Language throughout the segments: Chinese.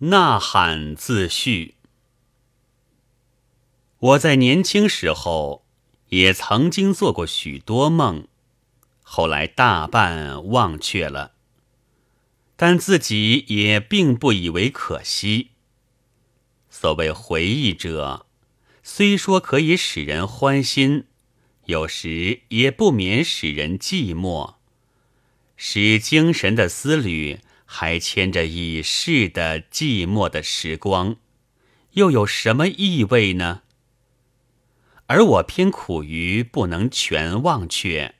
呐喊自序。我在年轻时候也曾经做过许多梦，后来大半忘却了，但自己也并不以为可惜。所谓回忆者，虽说可以使人欢心，有时也不免使人寂寞，使精神的思虑。还牵着已逝的寂寞的时光，又有什么意味呢？而我偏苦于不能全忘却，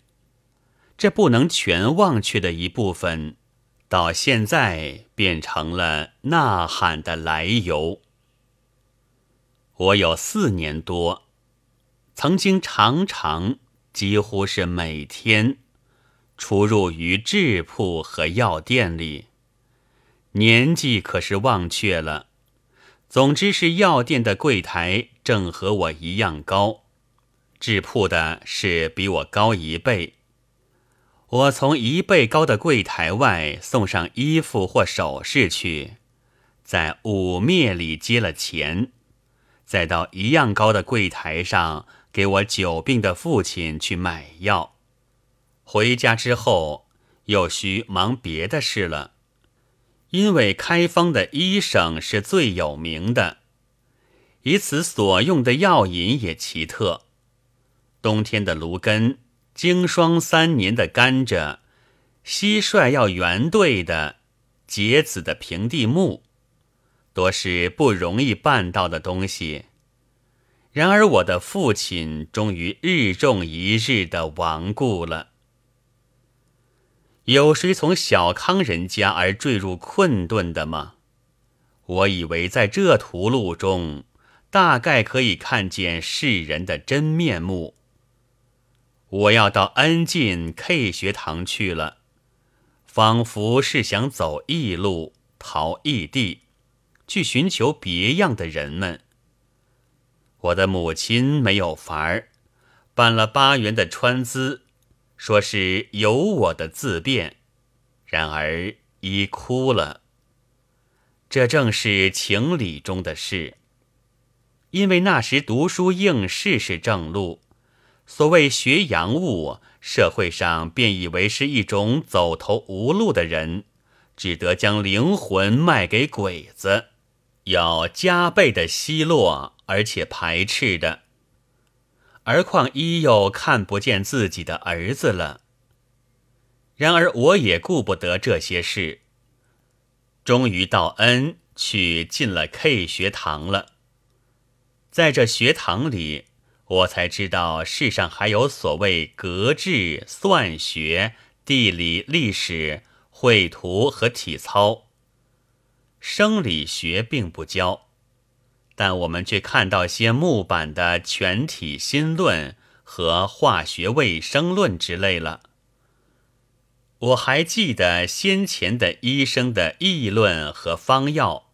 这不能全忘却的一部分，到现在变成了呐喊的来由。我有四年多，曾经常常，几乎是每天，出入于制铺和药店里。年纪可是忘却了，总之是药店的柜台正和我一样高，制铺的是比我高一倍。我从一倍高的柜台外送上衣服或首饰去，在五灭里接了钱，再到一样高的柜台上给我久病的父亲去买药。回家之后又需忙别的事了。因为开方的医生是最有名的，以此所用的药引也奇特。冬天的芦根，经霜三年的甘蔗，蟋蟀要圆对的，结子的平地木，多是不容易办到的东西。然而我的父亲终于日重一日的亡故了。有谁从小康人家而坠入困顿的吗？我以为在这途路中，大概可以看见世人的真面目。我要到安进 K 学堂去了，仿佛是想走异路，逃异地，去寻求别样的人们。我的母亲没有法儿，办了八元的川资。说是有我的自辩，然而已哭了。这正是情理中的事，因为那时读书应试是正路，所谓学洋务，社会上便以为是一种走投无路的人，只得将灵魂卖给鬼子，要加倍的奚落，而且排斥的。而况一又看不见自己的儿子了。然而我也顾不得这些事，终于到恩去进了 K 学堂了。在这学堂里，我才知道世上还有所谓格致、算学、地理、历史、绘图和体操。生理学并不教。但我们却看到些木板的全体新论和化学卫生论之类了。我还记得先前的医生的议论和方药，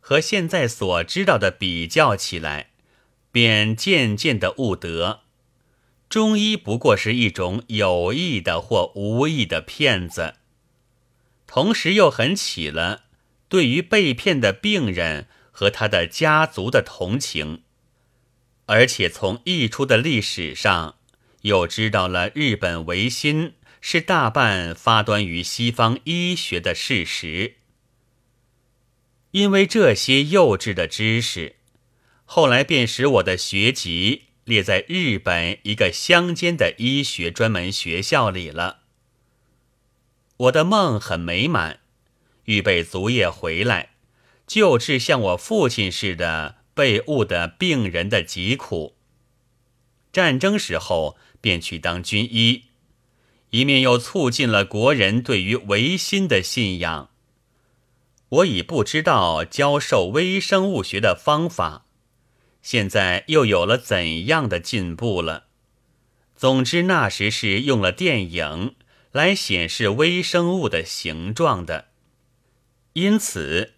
和现在所知道的比较起来，便渐渐的悟得，中医不过是一种有意的或无意的骗子。同时又很起了对于被骗的病人。和他的家族的同情，而且从溢出的历史上，又知道了日本维新是大半发端于西方医学的事实。因为这些幼稚的知识，后来便使我的学籍列在日本一个乡间的医学专门学校里了。我的梦很美满，预备足夜回来。救治像我父亲似的被误的病人的疾苦。战争时候便去当军医，一面又促进了国人对于维新的信仰。我已不知道教授微生物学的方法，现在又有了怎样的进步了？总之那时是用了电影来显示微生物的形状的，因此。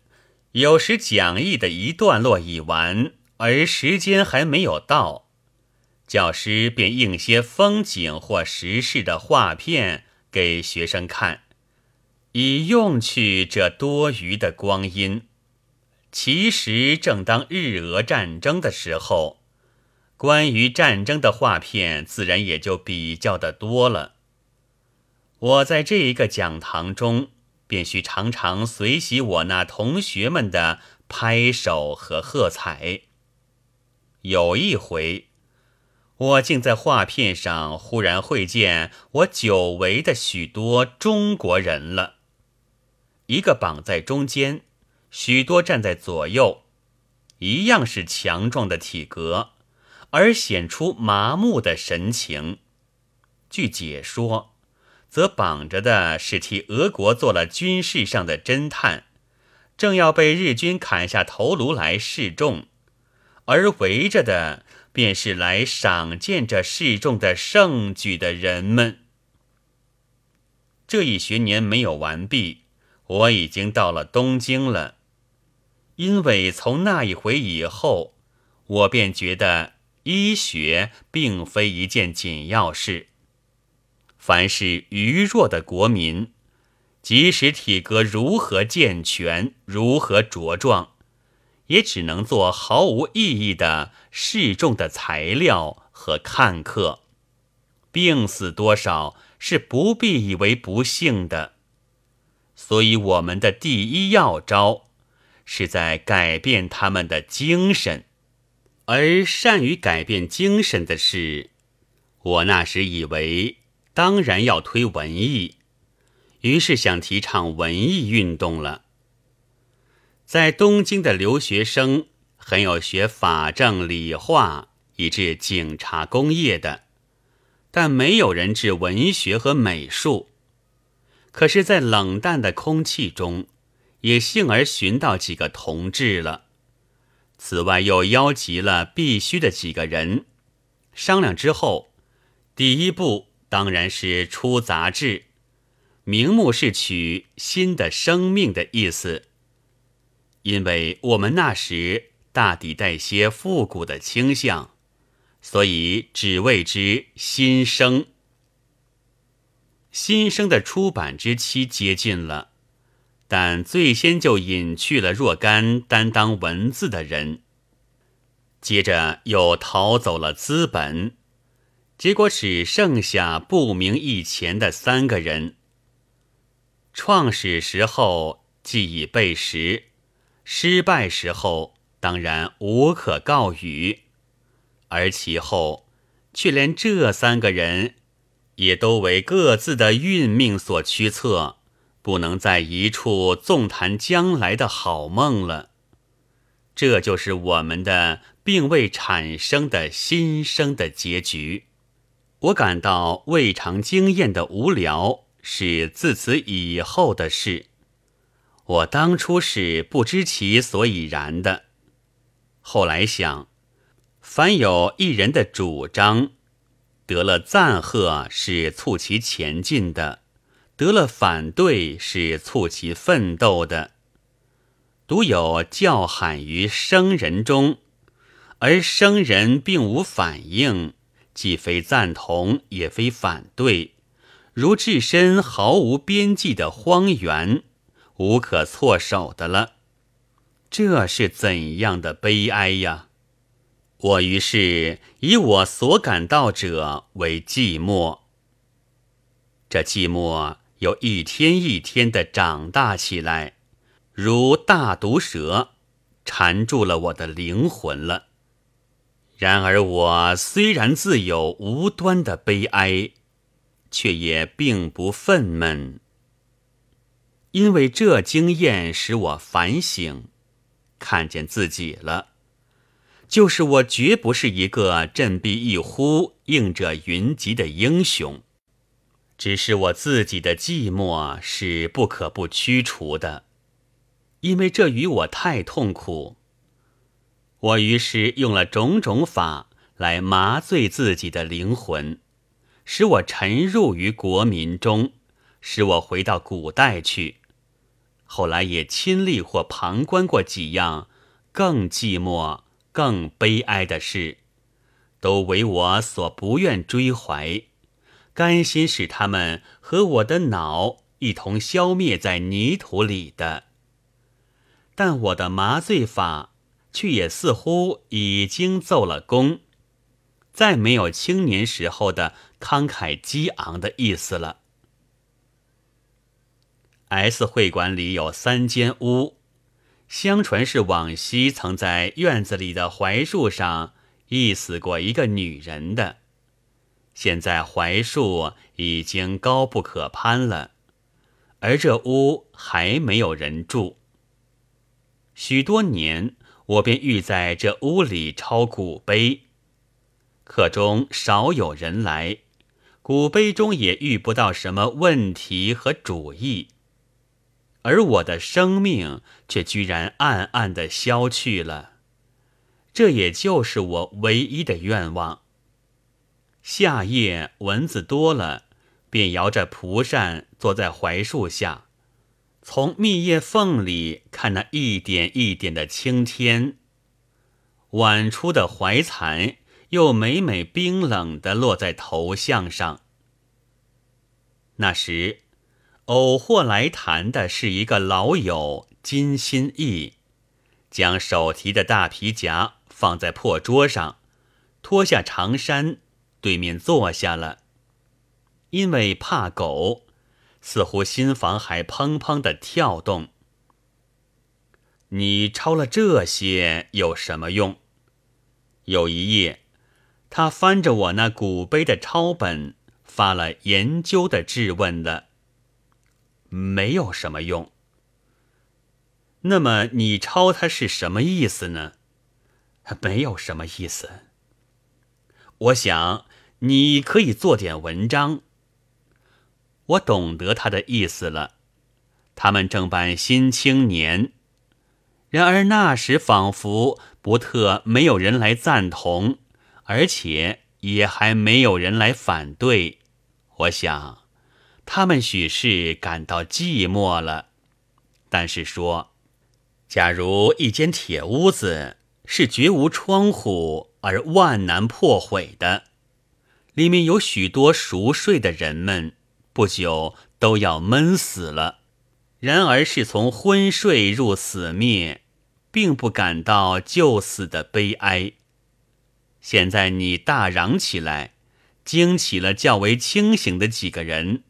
有时讲义的一段落已完，而时间还没有到，教师便印些风景或时事的画片给学生看，以用去这多余的光阴。其实正当日俄战争的时候，关于战争的画片自然也就比较的多了。我在这一个讲堂中，便须常常随喜我那同学们的拍手和喝彩。有一回，我竟在画片上忽然会见我久违的许多中国人了，一个绑在中间。许多站在左右，一样是强壮的体格，而显出麻木的神情。据解说，则绑着的是替俄国做了军事上的侦探，正要被日军砍下头颅来示众；而围着的便是来赏见这示众的盛举的人们。这一学年没有完毕，我已经到了东京了。因为从那一回以后，我便觉得医学并非一件紧要事。凡是愚弱的国民，即使体格如何健全、如何茁壮，也只能做毫无意义的示众的材料和看客。病死多少是不必以为不幸的。所以，我们的第一要招。是在改变他们的精神，而善于改变精神的是，我那时以为当然要推文艺，于是想提倡文艺运动了。在东京的留学生很有学法政、理化以至警察、工业的，但没有人治文学和美术。可是，在冷淡的空气中。也幸而寻到几个同志了，此外又邀集了必须的几个人，商量之后，第一步当然是出杂志，名目是取“新的生命”的意思，因为我们那时大抵带些复古的倾向，所以只谓之“新生”。新生的出版之期接近了。但最先就隐去了若干担当文字的人，接着又逃走了资本，结果只剩下不明一钱的三个人。创始时候既已背时，失败时候当然无可告语，而其后却连这三个人也都为各自的运命所驱策。不能在一处纵谈将来的好梦了，这就是我们的并未产生的新生的结局。我感到未尝经验的无聊是自此以后的事。我当初是不知其所以然的，后来想，凡有一人的主张得了赞贺，是促其前进的。得了反对是促其奋斗的，独有叫喊于生人中，而生人并无反应，既非赞同，也非反对，如置身毫无边际的荒原，无可措手的了。这是怎样的悲哀呀！我于是以我所感到者为寂寞，这寂寞。又一天一天的长大起来，如大毒蛇，缠住了我的灵魂了。然而我虽然自有无端的悲哀，却也并不愤懑，因为这经验使我反省，看见自己了，就是我绝不是一个振臂一呼应着云集的英雄。只是我自己的寂寞是不可不驱除的，因为这与我太痛苦。我于是用了种种法来麻醉自己的灵魂，使我沉入于国民中，使我回到古代去。后来也亲历或旁观过几样更寂寞、更悲哀的事，都为我所不愿追怀。甘心使他们和我的脑一同消灭在泥土里的，但我的麻醉法却也似乎已经奏了功，再没有青年时候的慷慨激昂的意思了。S 会馆里有三间屋，相传是往昔曾在院子里的槐树上缢死过一个女人的。现在槐树已经高不可攀了，而这屋还没有人住。许多年，我便欲在这屋里抄古碑，可中少有人来，古碑中也遇不到什么问题和主意，而我的生命却居然暗暗的消去了。这也就是我唯一的愿望。夏夜蚊子多了，便摇着蒲扇坐在槐树下，从密叶缝里看那一点一点的青天。晚出的槐蚕又每每冰冷的落在头像上。那时，偶或来谈的是一个老友金心义，将手提的大皮夹放在破桌上，脱下长衫。对面坐下了，因为怕狗，似乎心房还砰砰的跳动。你抄了这些有什么用？有一夜，他翻着我那古碑的抄本，发了研究的质问了。没有什么用。那么你抄它是什么意思呢？没有什么意思。我想。你可以做点文章。我懂得他的意思了。他们正办《新青年》，然而那时仿佛不特没有人来赞同，而且也还没有人来反对。我想，他们许是感到寂寞了。但是说，假如一间铁屋子是绝无窗户而万难破毁的。里面有许多熟睡的人们，不久都要闷死了。然而是从昏睡入死灭，并不感到就死的悲哀。现在你大嚷起来，惊起了较为清醒的几个人，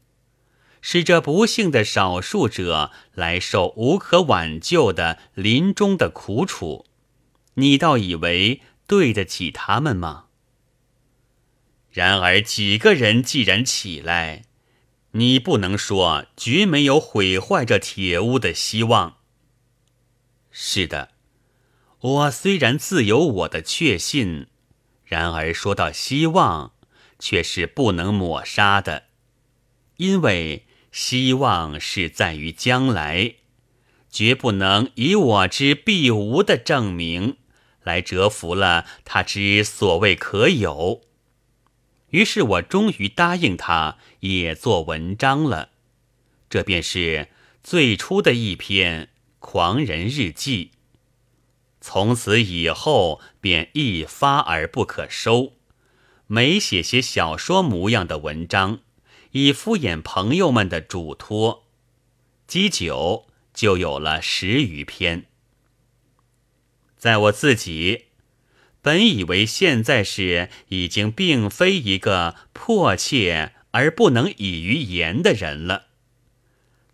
使这不幸的少数者来受无可挽救的临终的苦楚，你倒以为对得起他们吗？然而几个人既然起来，你不能说绝没有毁坏这铁屋的希望。是的，我虽然自有我的确信，然而说到希望，却是不能抹杀的，因为希望是在于将来，绝不能以我之必无的证明来折服了他之所谓可有。于是我终于答应他，也做文章了。这便是最初的一篇狂人日记。从此以后，便一发而不可收，每写些小说模样的文章，以敷衍朋友们的嘱托。积久，就有了十余篇。在我自己。本以为现在是已经并非一个迫切而不能以于言的人了，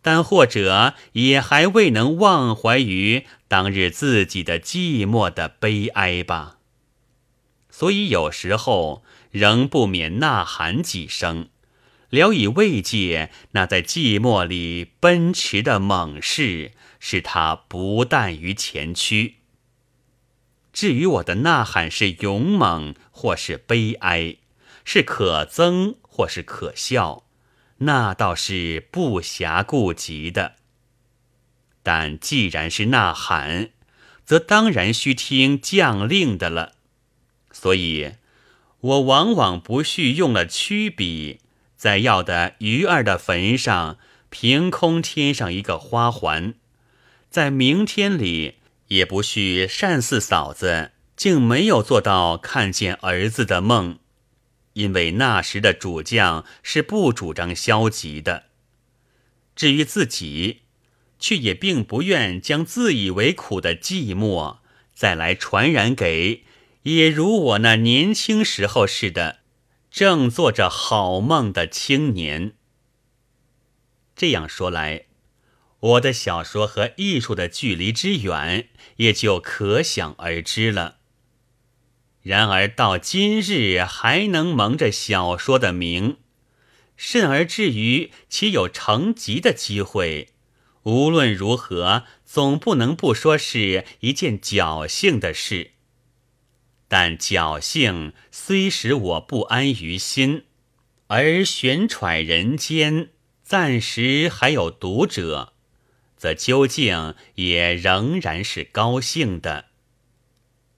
但或者也还未能忘怀于当日自己的寂寞的悲哀吧。所以有时候仍不免呐喊几声，聊以慰藉那在寂寞里奔驰的猛士，使他不惮于前驱。至于我的呐喊是勇猛或是悲哀，是可憎或是可笑，那倒是不暇顾及的。但既然是呐喊，则当然需听将令的了。所以，我往往不续用了曲笔，在要的鱼儿的坟上凭空添上一个花环，在明天里。也不许单四嫂子竟没有做到看见儿子的梦，因为那时的主将是不主张消极的。至于自己，却也并不愿将自以为苦的寂寞再来传染给也如我那年轻时候似的，正做着好梦的青年。这样说来，我的小说和艺术的距离之远，也就可想而知了。然而到今日还能蒙着小说的名，甚而至于其有成集的机会，无论如何总不能不说是一件侥幸的事。但侥幸虽使我不安于心，而悬揣人间暂时还有读者，则究竟也仍然是高兴的。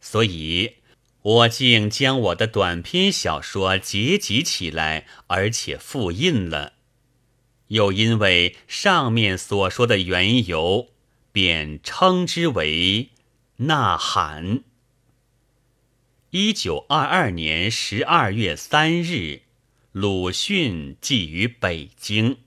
所以。我竟将我的短篇小说结集起来，而且复印了。又因为上面所说的缘由，便称之为《呐喊》。一九二二年十二月三日，鲁迅寄于北京。